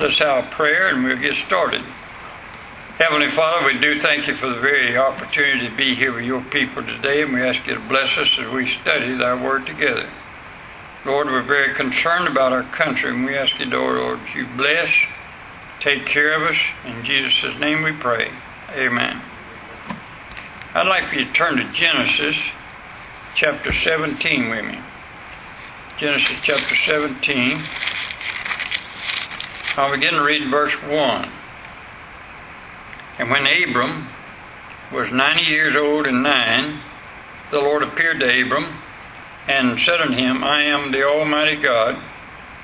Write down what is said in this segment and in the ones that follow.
Let's have a prayer and we'll get started. Heavenly Father, we do thank you for the very opportunity to be here with your people today, and we ask you to bless us as we study thy word together. Lord, we're very concerned about our country, and we ask you, Lord, Lord, you bless, take care of us. In Jesus' name we pray. Amen. I'd like for you to turn to Genesis chapter 17 with me. Genesis chapter 17. I'll begin to read verse 1. And when Abram was ninety years old and nine, the Lord appeared to Abram and said unto him, I am the Almighty God.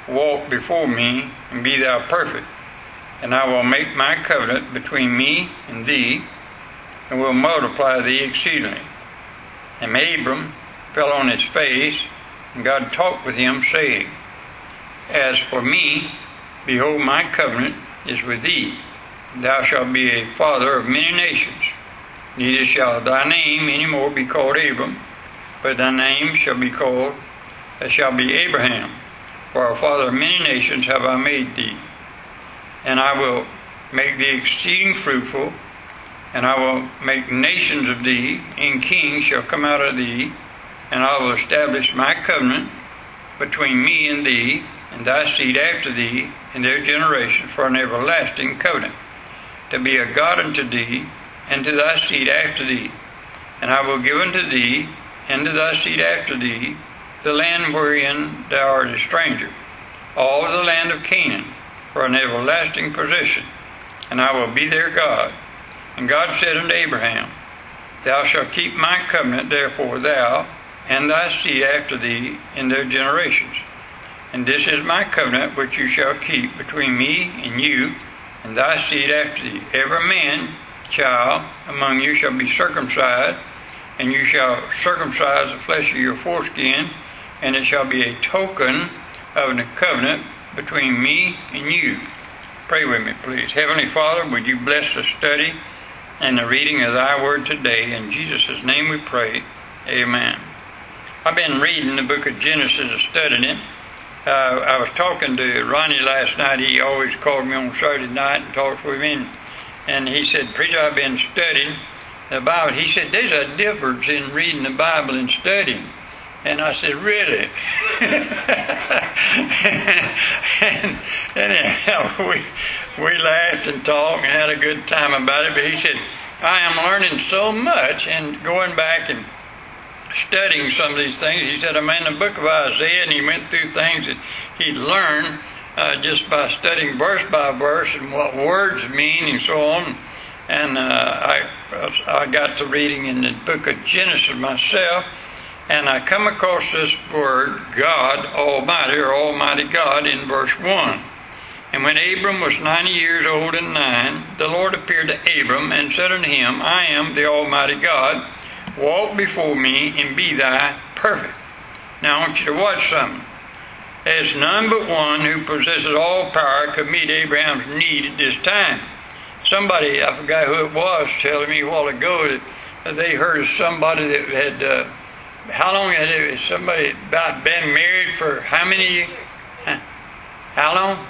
Walk before me and be thou perfect. And I will make my covenant between me and thee, and will multiply thee exceedingly. And Abram fell on his face, and God talked with him, saying, As for me, Behold, my covenant is with thee. Thou shalt be a father of many nations. Neither shall thy name any more be called Abram, but thy name shall be called, it shall be Abraham. For a father of many nations have I made thee. And I will make thee exceeding fruitful, and I will make nations of thee, and kings shall come out of thee, and I will establish my covenant between me and thee, and thy seed after thee in their generation for an everlasting covenant, to be a God unto thee, and to thy seed after thee. And I will give unto thee, and to thy seed after thee, the land wherein thou art a stranger, all the land of Canaan, for an everlasting possession, and I will be their God. And God said unto Abraham, Thou shalt keep my covenant, therefore thou and thy seed after thee in their generations. And this is my covenant which you shall keep between me and you and thy seed after thee. Every man, child, among you shall be circumcised, and you shall circumcise the flesh of your foreskin, and it shall be a token of the covenant between me and you. Pray with me, please. Heavenly Father, would you bless the study and the reading of thy word today? In Jesus' name we pray. Amen. I've been reading the book of Genesis and studying it. Uh, I was talking to Ronnie last night. He always called me on Saturday night and talked with me. And he said, Preacher, I've been studying the Bible. He said, There's a difference in reading the Bible and studying. And I said, Really? and, anyhow, we, we laughed and talked and had a good time about it. But he said, I am learning so much and going back and studying some of these things. He said, I'm in the book of Isaiah, and he went through things that he'd learned uh, just by studying verse by verse and what words mean and so on. And uh, I, I got to reading in the book of Genesis myself, and I come across this word, God Almighty, or Almighty God, in verse 1. And when Abram was ninety years old and nine, the Lord appeared to Abram and said unto him, I am the Almighty God Walk before me and be thy perfect. Now I want you to watch something. There's none but one who possesses all power could meet Abraham's need at this time. Somebody, I forgot who it was, telling me a while ago that they heard of somebody that had, uh, how long had it, somebody about been married for how many, huh? how long?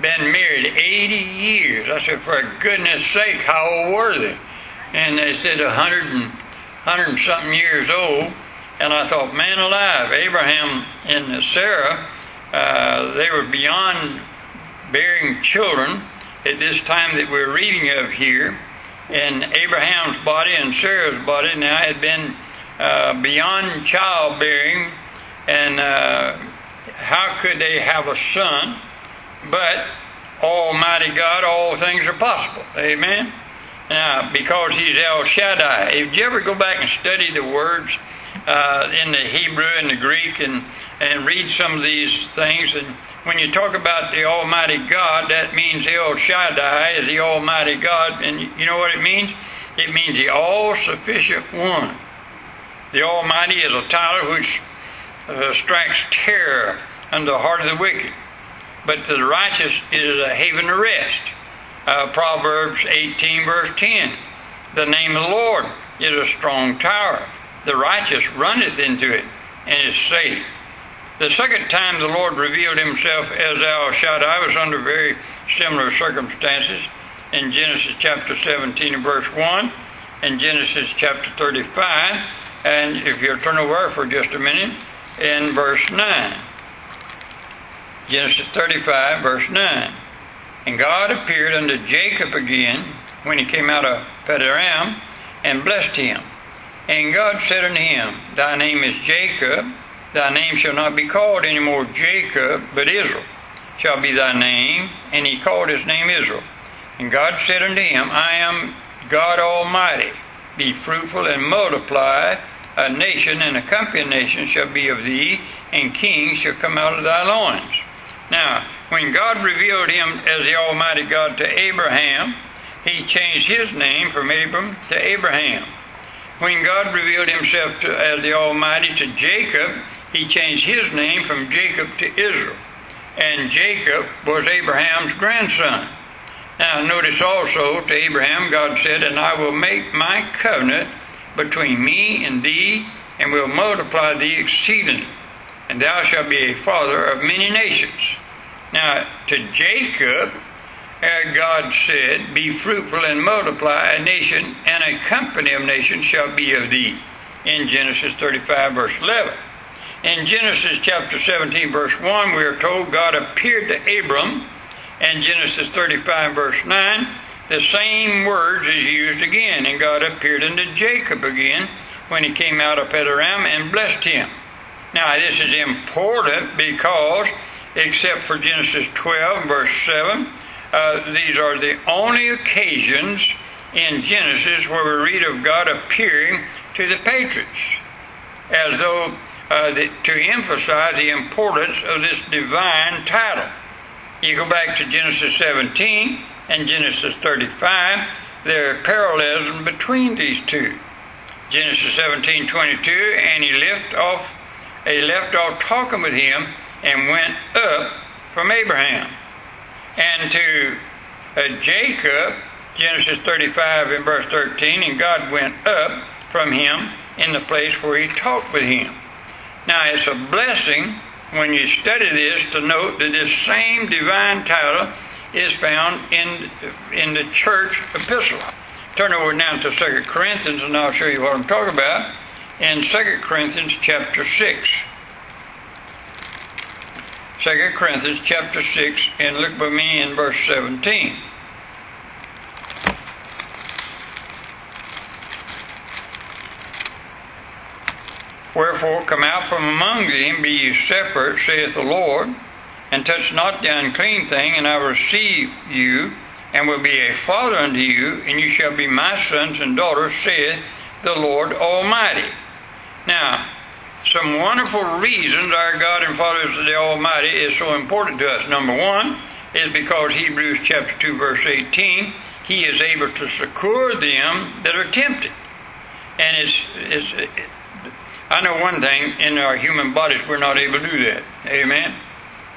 Been married 80 years. I said, for goodness sake, how old were they? And they said a hundred and hundred and something years old. And I thought, man alive, Abraham and Sarah, uh, they were beyond bearing children at this time that we're reading of here. And Abraham's body and Sarah's body now had been uh, beyond childbearing, and uh, how could they have a son? But Almighty God, all things are possible. Amen. Now, because he's El Shaddai. If you ever go back and study the words uh, in the Hebrew and the Greek and, and read some of these things, and when you talk about the Almighty God, that means El Shaddai is the Almighty God. And you know what it means? It means the all sufficient one. The Almighty is a title which uh, strikes terror unto the heart of the wicked. But to the righteous it is a haven of rest uh, Proverbs 18, verse 10. The name of the Lord is a strong tower. The righteous runneth into it and is safe. The second time the Lord revealed himself as El Shaddai was under very similar circumstances in Genesis chapter 17 and verse 1 and Genesis chapter 35. And if you'll turn over for just a minute, in verse 9. Genesis 35, verse 9. And God appeared unto Jacob again when he came out of Paddan and blessed him. And God said unto him, Thy name is Jacob, thy name shall not be called any more Jacob, but Israel shall be thy name. And he called his name Israel. And God said unto him, I am God Almighty. Be fruitful and multiply. A nation and a company of nations shall be of thee, and kings shall come out of thy loins. Now, when God revealed him as the Almighty God to Abraham, he changed his name from Abram to Abraham. When God revealed himself to, as the Almighty to Jacob, he changed his name from Jacob to Israel. And Jacob was Abraham's grandson. Now, notice also to Abraham, God said, And I will make my covenant between me and thee, and will multiply thee exceedingly, and thou shalt be a father of many nations. Now, to Jacob, God said, Be fruitful and multiply, a nation and a company of nations shall be of thee. In Genesis 35, verse 11. In Genesis chapter 17, verse 1, we are told God appeared to Abram. And Genesis 35, verse 9, the same words is used again. And God appeared unto Jacob again when he came out of Paddan and blessed him. Now, this is important because except for Genesis 12, verse 7. Uh, these are the only occasions in Genesis where we read of God appearing to the patriots, as though uh, the, to emphasize the importance of this divine title. You go back to Genesis 17 and Genesis 35, there are parallelism between these two. Genesis 17:22, and he left off, he left off talking with him and went up from Abraham. And to uh, Jacob, Genesis 35 and verse 13, and God went up from him in the place where he talked with him. Now it's a blessing when you study this to note that this same divine title is found in in the church epistle. Turn over now to 2 Corinthians and I'll show you what I'm talking about. In 2 Corinthians chapter 6. 2 Corinthians chapter 6 and look with me in verse 17. Wherefore come out from among them, be ye separate, saith the Lord, and touch not the unclean thing, and I will receive you, and will be a father unto you, and you shall be my sons and daughters, saith the Lord Almighty. Now, some wonderful reasons our God and Father the Almighty is so important to us. Number one is because Hebrews chapter 2 verse 18, He is able to succor them that are tempted. And it's, it's it, I know one thing, in our human bodies we're not able to do that. Amen?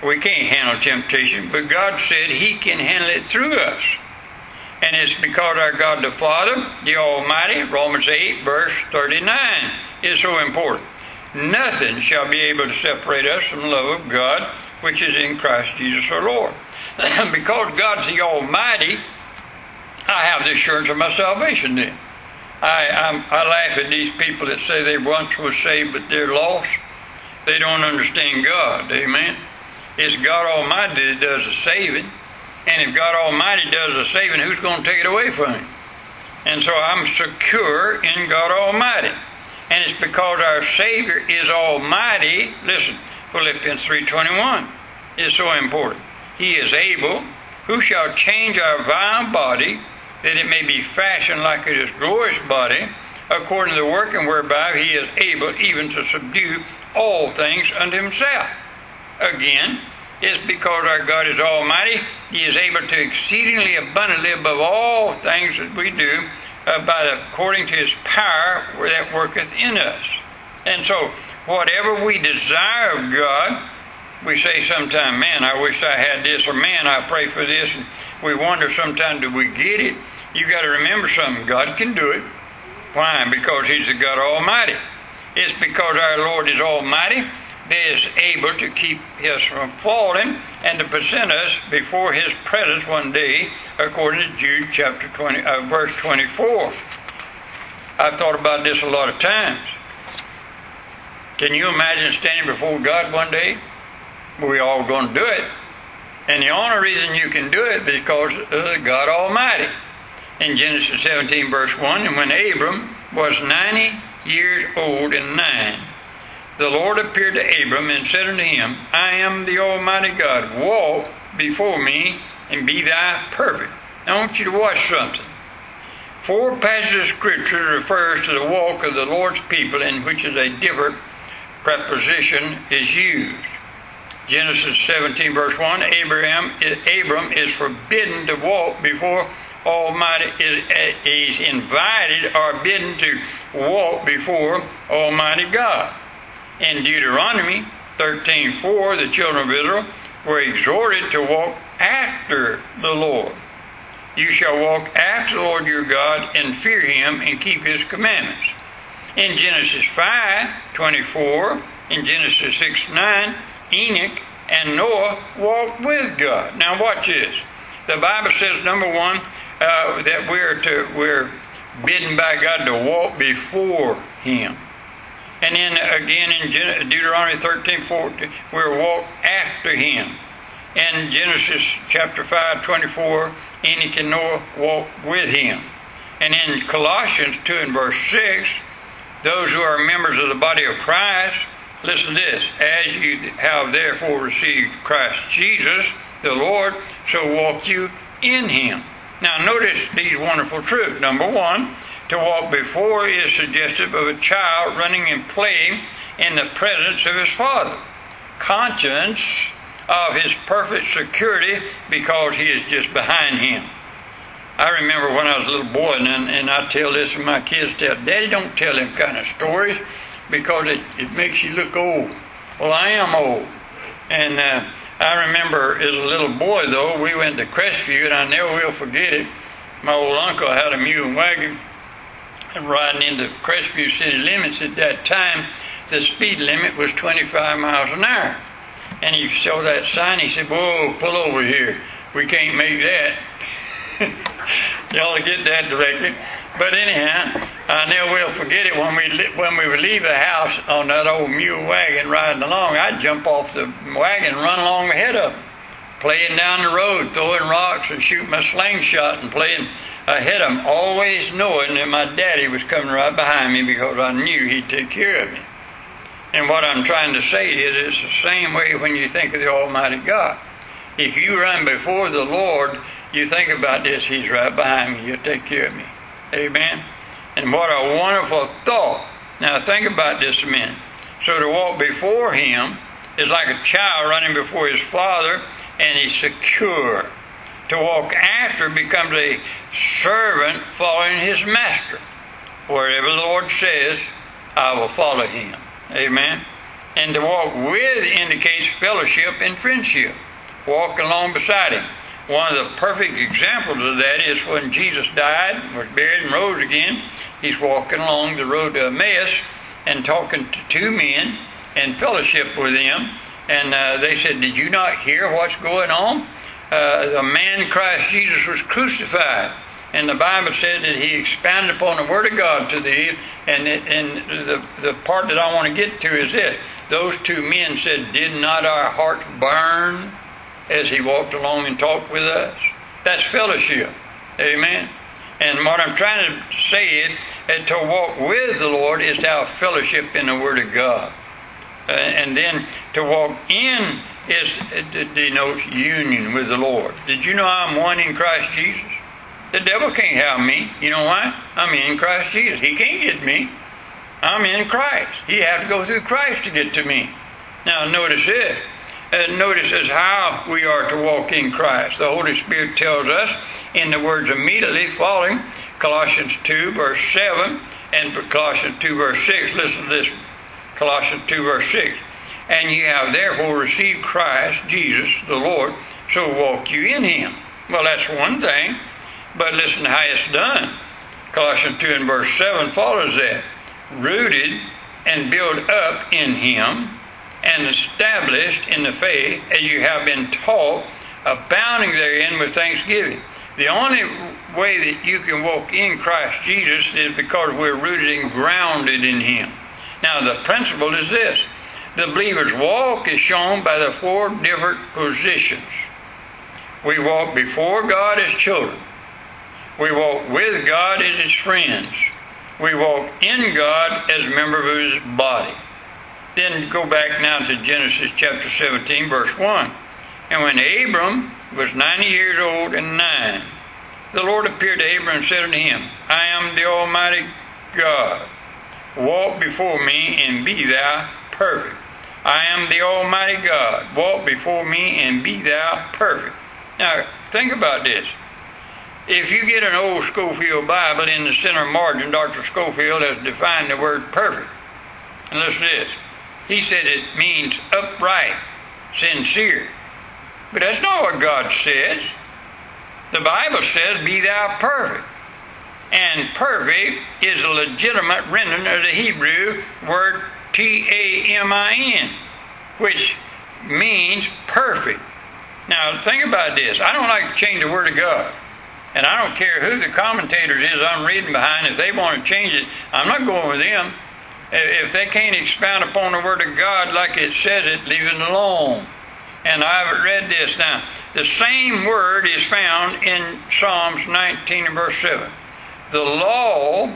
We can't handle temptation, but God said He can handle it through us. And it's because our God the Father, the Almighty, Romans 8, verse 39, is so important. Nothing shall be able to separate us from the love of God, which is in Christ Jesus our Lord. because God's the Almighty, I have the assurance of my salvation then. I, I'm, I laugh at these people that say they once were saved but they're lost. They don't understand God. Amen. It's God Almighty that does the saving. And if God Almighty does the saving, who's going to take it away from Him? And so I'm secure in God Almighty. And it's because our Savior is almighty. Listen, Philippians 3.21 is so important. He is able, who shall change our vile body, that it may be fashioned like his glorious body, according to the working whereby he is able even to subdue all things unto himself. Again, it's because our God is almighty, he is able to exceedingly abundantly above all things that we do uh, by according to his power that worketh in us. And so, whatever we desire of God, we say sometimes, man, I wish I had this, or man, I pray for this, and we wonder sometimes, do we get it? You got to remember something. God can do it. Why? Because He's the God Almighty. It's because our Lord is Almighty is able to keep us from falling and to present us before his presence one day, according to Jude chapter 20, uh, verse 24. I've thought about this a lot of times. Can you imagine standing before God one day? We're all going to do it. And the only reason you can do it is because of God Almighty. In Genesis 17, verse 1, and when Abram was 90 years old and nine, the Lord appeared to Abram and said unto him, I am the Almighty God. Walk before me and be thou perfect. Now I want you to watch something. Four passages of Scripture refers to the walk of the Lord's people in which is a different preposition is used. Genesis 17 verse 1, Abraham, Abram is forbidden to walk before Almighty is, is invited or bidden to walk before Almighty God. In Deuteronomy 13:4, the children of Israel were exhorted to walk after the Lord. You shall walk after the Lord your God and fear him and keep his commandments. In Genesis 5:24, in Genesis 6:9, Enoch and Noah walked with God. Now watch this. The Bible says number one uh, that we're to we're bidden by God to walk before Him. And then again in Deuteronomy 13, 14, we're walk after him. In Genesis chapter 5, 24, Enoch and Noah walk with him. And in Colossians 2 and verse 6, those who are members of the body of Christ, listen to this, as you have therefore received Christ Jesus, the Lord, so walk you in him. Now notice these wonderful truths. Number one, to walk before is suggestive of a child running and playing in the presence of his father. Conscious of his perfect security because he is just behind him. I remember when I was a little boy, and, and I tell this to my kids, tell, Daddy, don't tell them kind of stories because it, it makes you look old. Well, I am old. And uh, I remember as a little boy, though, we went to Crestview, and I never will forget it. My old uncle had a mule and wagon, riding into Crestview city limits at that time, the speed limit was 25 miles an hour. And he saw that sign, he said, Whoa, pull over here. We can't make that. Y'all get that directly. But anyhow, I never will forget it when we when we would leave the house on that old mule wagon riding along. I'd jump off the wagon and run along ahead of them, playing down the road, throwing rocks and shooting my slingshot and playing ahead of him, always knowing that my daddy was coming right behind me because I knew he'd take care of me. And what I'm trying to say is it's the same way when you think of the Almighty God. If you run before the Lord, you think about this, He's right behind me, He'll take care of me. Amen? And what a wonderful thought. Now think about this a minute. So to walk before Him is like a child running before his father, and he's secure. To walk after becomes a servant following his master. Wherever the Lord says, I will follow him. Amen. And to walk with indicates fellowship and friendship. Walk along beside him. One of the perfect examples of that is when Jesus died, was buried, and rose again. He's walking along the road to Emmaus and talking to two men and fellowship with them. And uh, they said, Did you not hear what's going on? Uh, the man Christ Jesus was crucified. And the Bible said that he expounded upon the Word of God to thee. And, and the, the part that I want to get to is this. Those two men said, Did not our hearts burn as he walked along and talked with us? That's fellowship. Amen. And what I'm trying to say is that to walk with the Lord is to have fellowship in the Word of God. Uh, and then to walk in is denotes union with the Lord. Did you know I'm one in Christ Jesus? The devil can't have me. You know why? I'm in Christ Jesus. He can't get me. I'm in Christ. He has to go through Christ to get to me. Now notice it. Uh, notice as how we are to walk in Christ. The Holy Spirit tells us in the words immediately following Colossians 2 verse 7 and Colossians 2 verse 6. Listen to this. Colossians 2 verse 6 and ye have therefore received Christ Jesus the Lord, so walk you in him. Well, that's one thing, but listen to how it's done. Colossians 2 and verse 7 follows that. Rooted and built up in him and established in the faith as you have been taught, abounding therein with thanksgiving. The only way that you can walk in Christ Jesus is because we're rooted and grounded in Him. Now, the principle is this the believer's walk is shown by the four different positions. We walk before God as children, we walk with God as His friends, we walk in God as a member of His body. Then go back now to Genesis chapter 17, verse 1. And when Abram was 90 years old and nine, the Lord appeared to Abram and said unto him, I am the Almighty God. Walk before me and be thou perfect. I am the Almighty God. Walk before me and be thou perfect. Now, think about this. If you get an old Scofield Bible in the center margin, Dr. Scofield has defined the word perfect. And listen to this. He said it means upright, sincere. But that's not what God says. The Bible says, Be thou perfect. And perfect is a legitimate rendering of the Hebrew word T A M I N, which means perfect. Now, think about this. I don't like to change the Word of God. And I don't care who the commentators is I'm reading behind. If they want to change it, I'm not going with them. If they can't expound upon the Word of God like it says it, leave it alone and I've read this now. The same word is found in Psalms 19 and verse 7. The law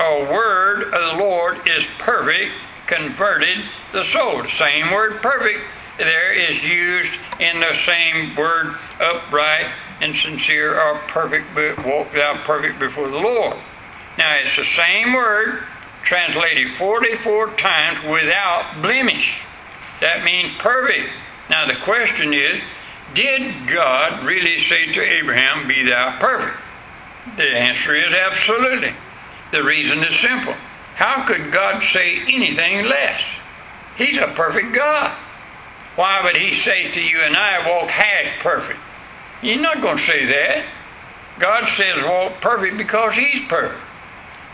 or word of the Lord is perfect, converted the soul. Same word perfect there is used in the same word upright and sincere or perfect, walk thou perfect before the Lord. Now it's the same word translated 44 times without blemish. That means perfect. Now the question is, did God really say to Abraham, Be thou perfect? The answer is absolutely. The reason is simple. How could God say anything less? He's a perfect God. Why would He say to you and I, walk half perfect? He's not going to say that. God says walk perfect because He's perfect.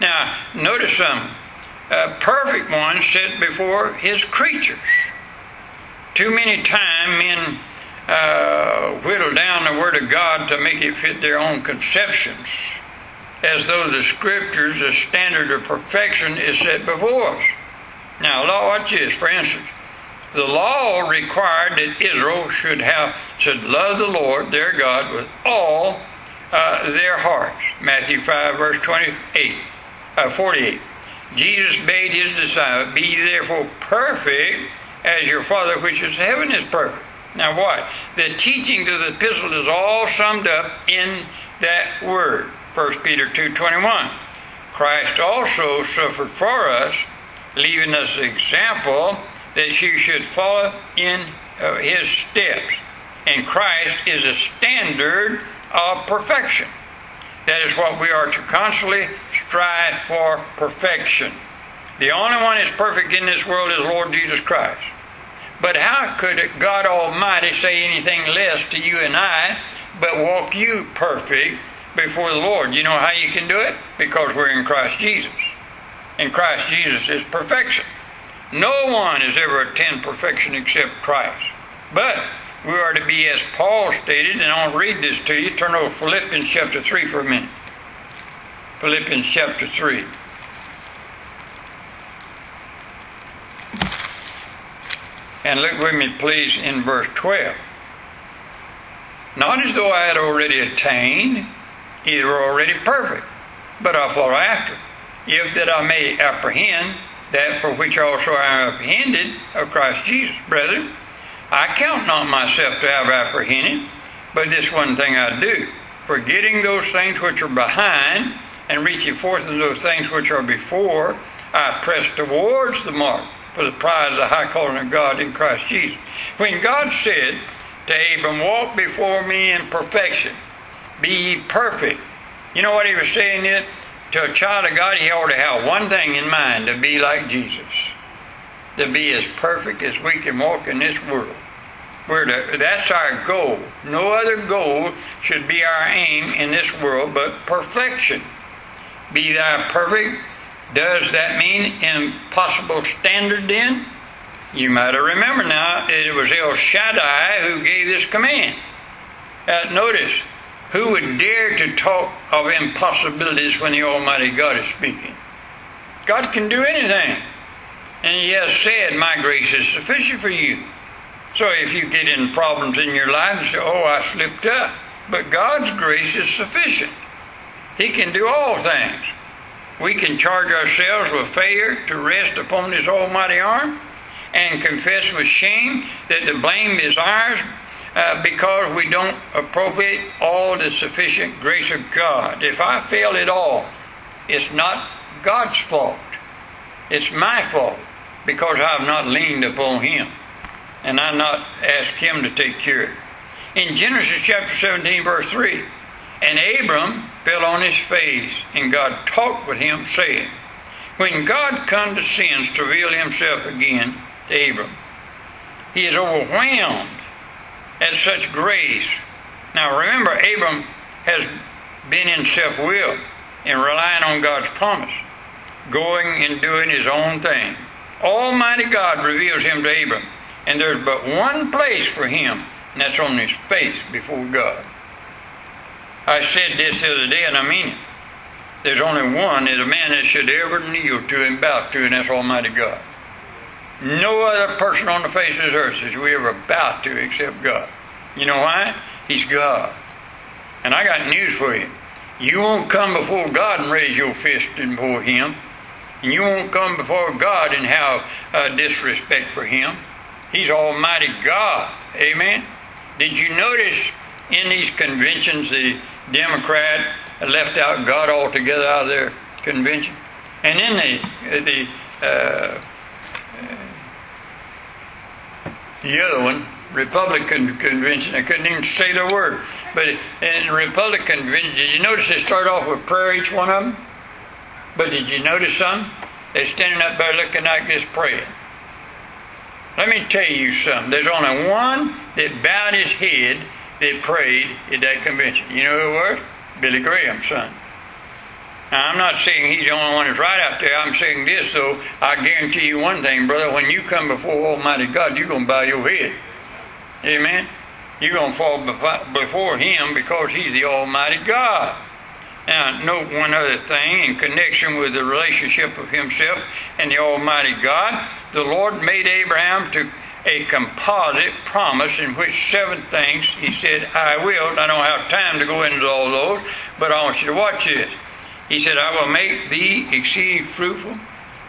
Now, notice something. A perfect one sits before His creatures. Too many times men uh, whittle down the Word of God to make it fit their own conceptions, as though the Scriptures, the standard of perfection, is set before us. Now, watch this. For instance, the law required that Israel should have should love the Lord their God with all uh, their hearts. Matthew five verse twenty eight, uh, forty eight. Jesus bade his disciples, "Be therefore perfect." as your Father which is in heaven is perfect. Now what? The teaching of the epistle is all summed up in that word. 1 Peter 2.21 Christ also suffered for us, leaving us an example that you should follow in uh, his steps. And Christ is a standard of perfection. That is what we are to constantly strive for perfection. The only one that's perfect in this world is Lord Jesus Christ. But how could God Almighty say anything less to you and I but walk you perfect before the Lord? You know how you can do it? Because we're in Christ Jesus. And Christ Jesus is perfection. No one has ever attained perfection except Christ. But we are to be as Paul stated, and I'll read this to you. Turn over Philippians chapter 3 for a minute. Philippians chapter 3. And look with me, please, in verse 12. Not as though I had already attained, either already perfect, but I follow after, if that I may apprehend that for which also I am apprehended of Christ Jesus. Brethren, I count not myself to have apprehended, but this one thing I do, forgetting those things which are behind, and reaching forth to those things which are before, I press towards the mark for the prize of the high calling of God in Christ Jesus. When God said to Abram, Walk before me in perfection, be ye perfect, you know what he was saying is? To a child of God, he ought to have one thing in mind to be like Jesus, to be as perfect as we can walk in this world. To, that's our goal. No other goal should be our aim in this world but perfection. Be thou perfect does that mean impossible standard then? You might have remembered now it was El Shaddai who gave this command. Uh, notice, who would dare to talk of impossibilities when the Almighty God is speaking? God can do anything. And He has said, My grace is sufficient for you. So if you get in problems in your life and say, Oh, I slipped up. But God's grace is sufficient. He can do all things. We can charge ourselves with failure to rest upon His almighty arm and confess with shame that the blame is ours uh, because we don't appropriate all the sufficient grace of God. If I fail at all, it's not God's fault. It's my fault because I have not leaned upon Him and I not asked Him to take care of it. In Genesis chapter 17, verse 3, and Abram fell on his face, and God talked with him, saying, When God condescends to reveal himself again to Abram, he is overwhelmed at such grace. Now remember, Abram has been in self will and relying on God's promise, going and doing his own thing. Almighty God reveals him to Abram, and there's but one place for him, and that's on his face before God. I said this the other day, and I mean it. There's only one that a man that should ever kneel to and bow to, and that's Almighty God. No other person on the face of this earth should we ever bow to except God. You know why? He's God. And I got news for you. You won't come before God and raise your fist before Him. And you won't come before God and have uh, disrespect for Him. He's Almighty God. Amen. Did you notice in these conventions the Democrat left out God altogether out of their convention? And then the the uh, the other one, Republican convention, I couldn't even say the word. But in Republican convention, did you notice they start off with prayer, each one of them? But did you notice some? They're standing up there looking like this praying. Let me tell you something. There's only one that bowed his head that prayed at that convention. You know who it was? Billy Graham's son. Now, I'm not saying he's the only one that's right out there. I'm saying this, though. I guarantee you one thing, brother. When you come before Almighty God, you're going to bow your head. Amen? You're going to fall before Him because He's the Almighty God. Now, note one other thing in connection with the relationship of Himself and the Almighty God. The Lord made Abraham to a composite promise in which seven things He said, I will. I don't have time to go into all those, but I want you to watch this. He said, I will make thee exceeding fruitful,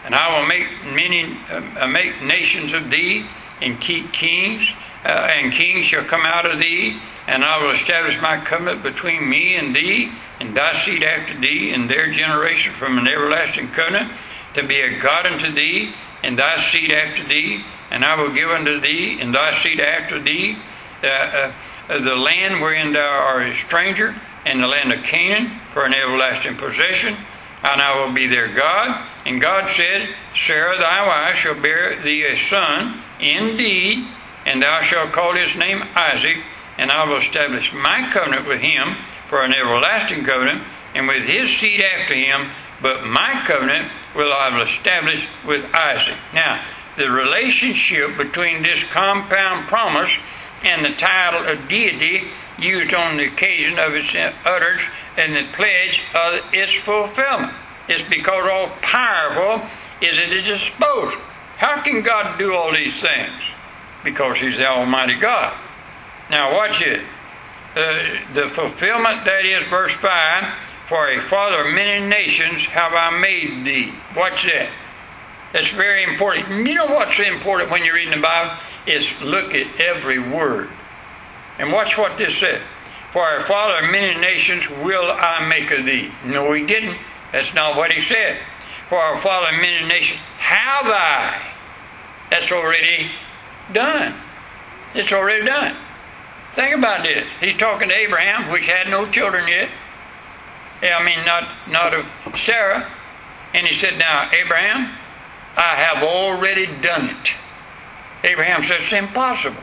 and I will make many, uh, make nations of thee, and keep kings, uh, and kings shall come out of thee, and I will establish my covenant between me and thee, and thy seed after thee, and their generation from an everlasting covenant, to be a God unto thee, and thy seed after thee, and I will give unto thee, and thy seed after thee, uh, uh the land wherein thou art a stranger, in the land of Canaan for an everlasting possession, and I will be their God. And God said, Sarah thy wife shall bear thee a son, indeed, and thou shalt call his name Isaac, and I will establish my covenant with him for an everlasting covenant, and with his seed after him, but my covenant will I establish with Isaac. Now, the relationship between this compound promise and the title of deity used on the occasion of its utterance and the pledge of its fulfillment. It's because all powerful is at his disposal. How can God do all these things? Because He's the Almighty God. Now, watch it. Uh, the fulfillment, that is, verse 5 For a father of many nations have I made thee. Watch that. That's very important. You know what's important when you're reading the Bible? Is look at every word. And watch what this said. For a father of many nations will I make of thee. No, he didn't. That's not what he said. For a father of many nations have I. That's already done. It's already done. Think about this. He's talking to Abraham, which had no children yet. I mean, not not of Sarah. And he said, Now, Abraham, I have already done it. Abraham said, It's impossible.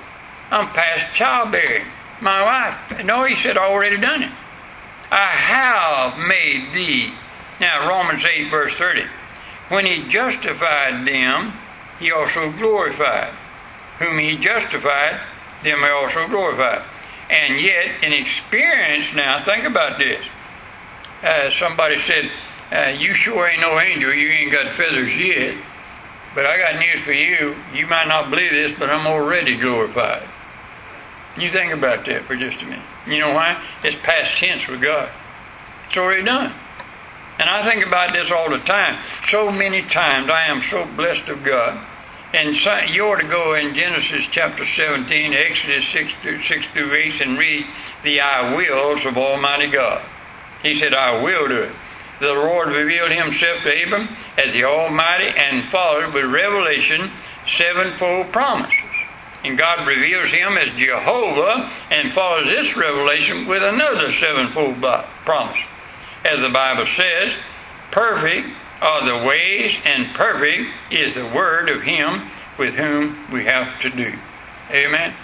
I'm past childbearing. My wife, no, he said, already done it. I have made thee. Now, Romans 8, verse 30. When he justified them he also glorified. Whom he justified, them he also glorified. And yet, in experience now, think about this. Uh, somebody said, uh, You sure ain't no angel, you ain't got feathers yet. But I got news for you. You might not believe this, but I'm already glorified. You think about that for just a minute. You know why? It's past tense with God. It's already done. And I think about this all the time. So many times I am so blessed of God. And so, you ought to go in Genesis chapter 17, Exodus 6 through, 6 through 8, and read the I wills of Almighty God. He said, I will do it. The Lord revealed himself to Abram as the Almighty and followed with revelation sevenfold promises. And God reveals him as Jehovah and follows this revelation with another sevenfold promise. As the Bible says, perfect are the ways and perfect is the word of him with whom we have to do. Amen.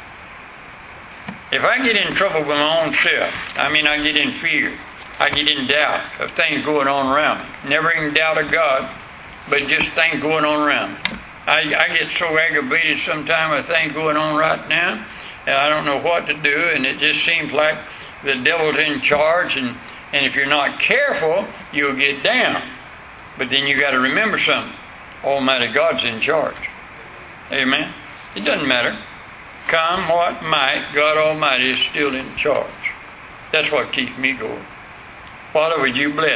If I get in trouble with my own self, I mean I get in fear, I get in doubt of things going on around me. Never in doubt of God, but just things going on around me. I, I get so aggravated sometimes with things going on right now, and I don't know what to do, and it just seems like the devil's in charge, and, and if you're not careful, you'll get down. But then you got to remember something Almighty God's in charge. Amen. It doesn't matter. Come what might, God Almighty is still in charge. That's what keeps me going. Father, would you bless?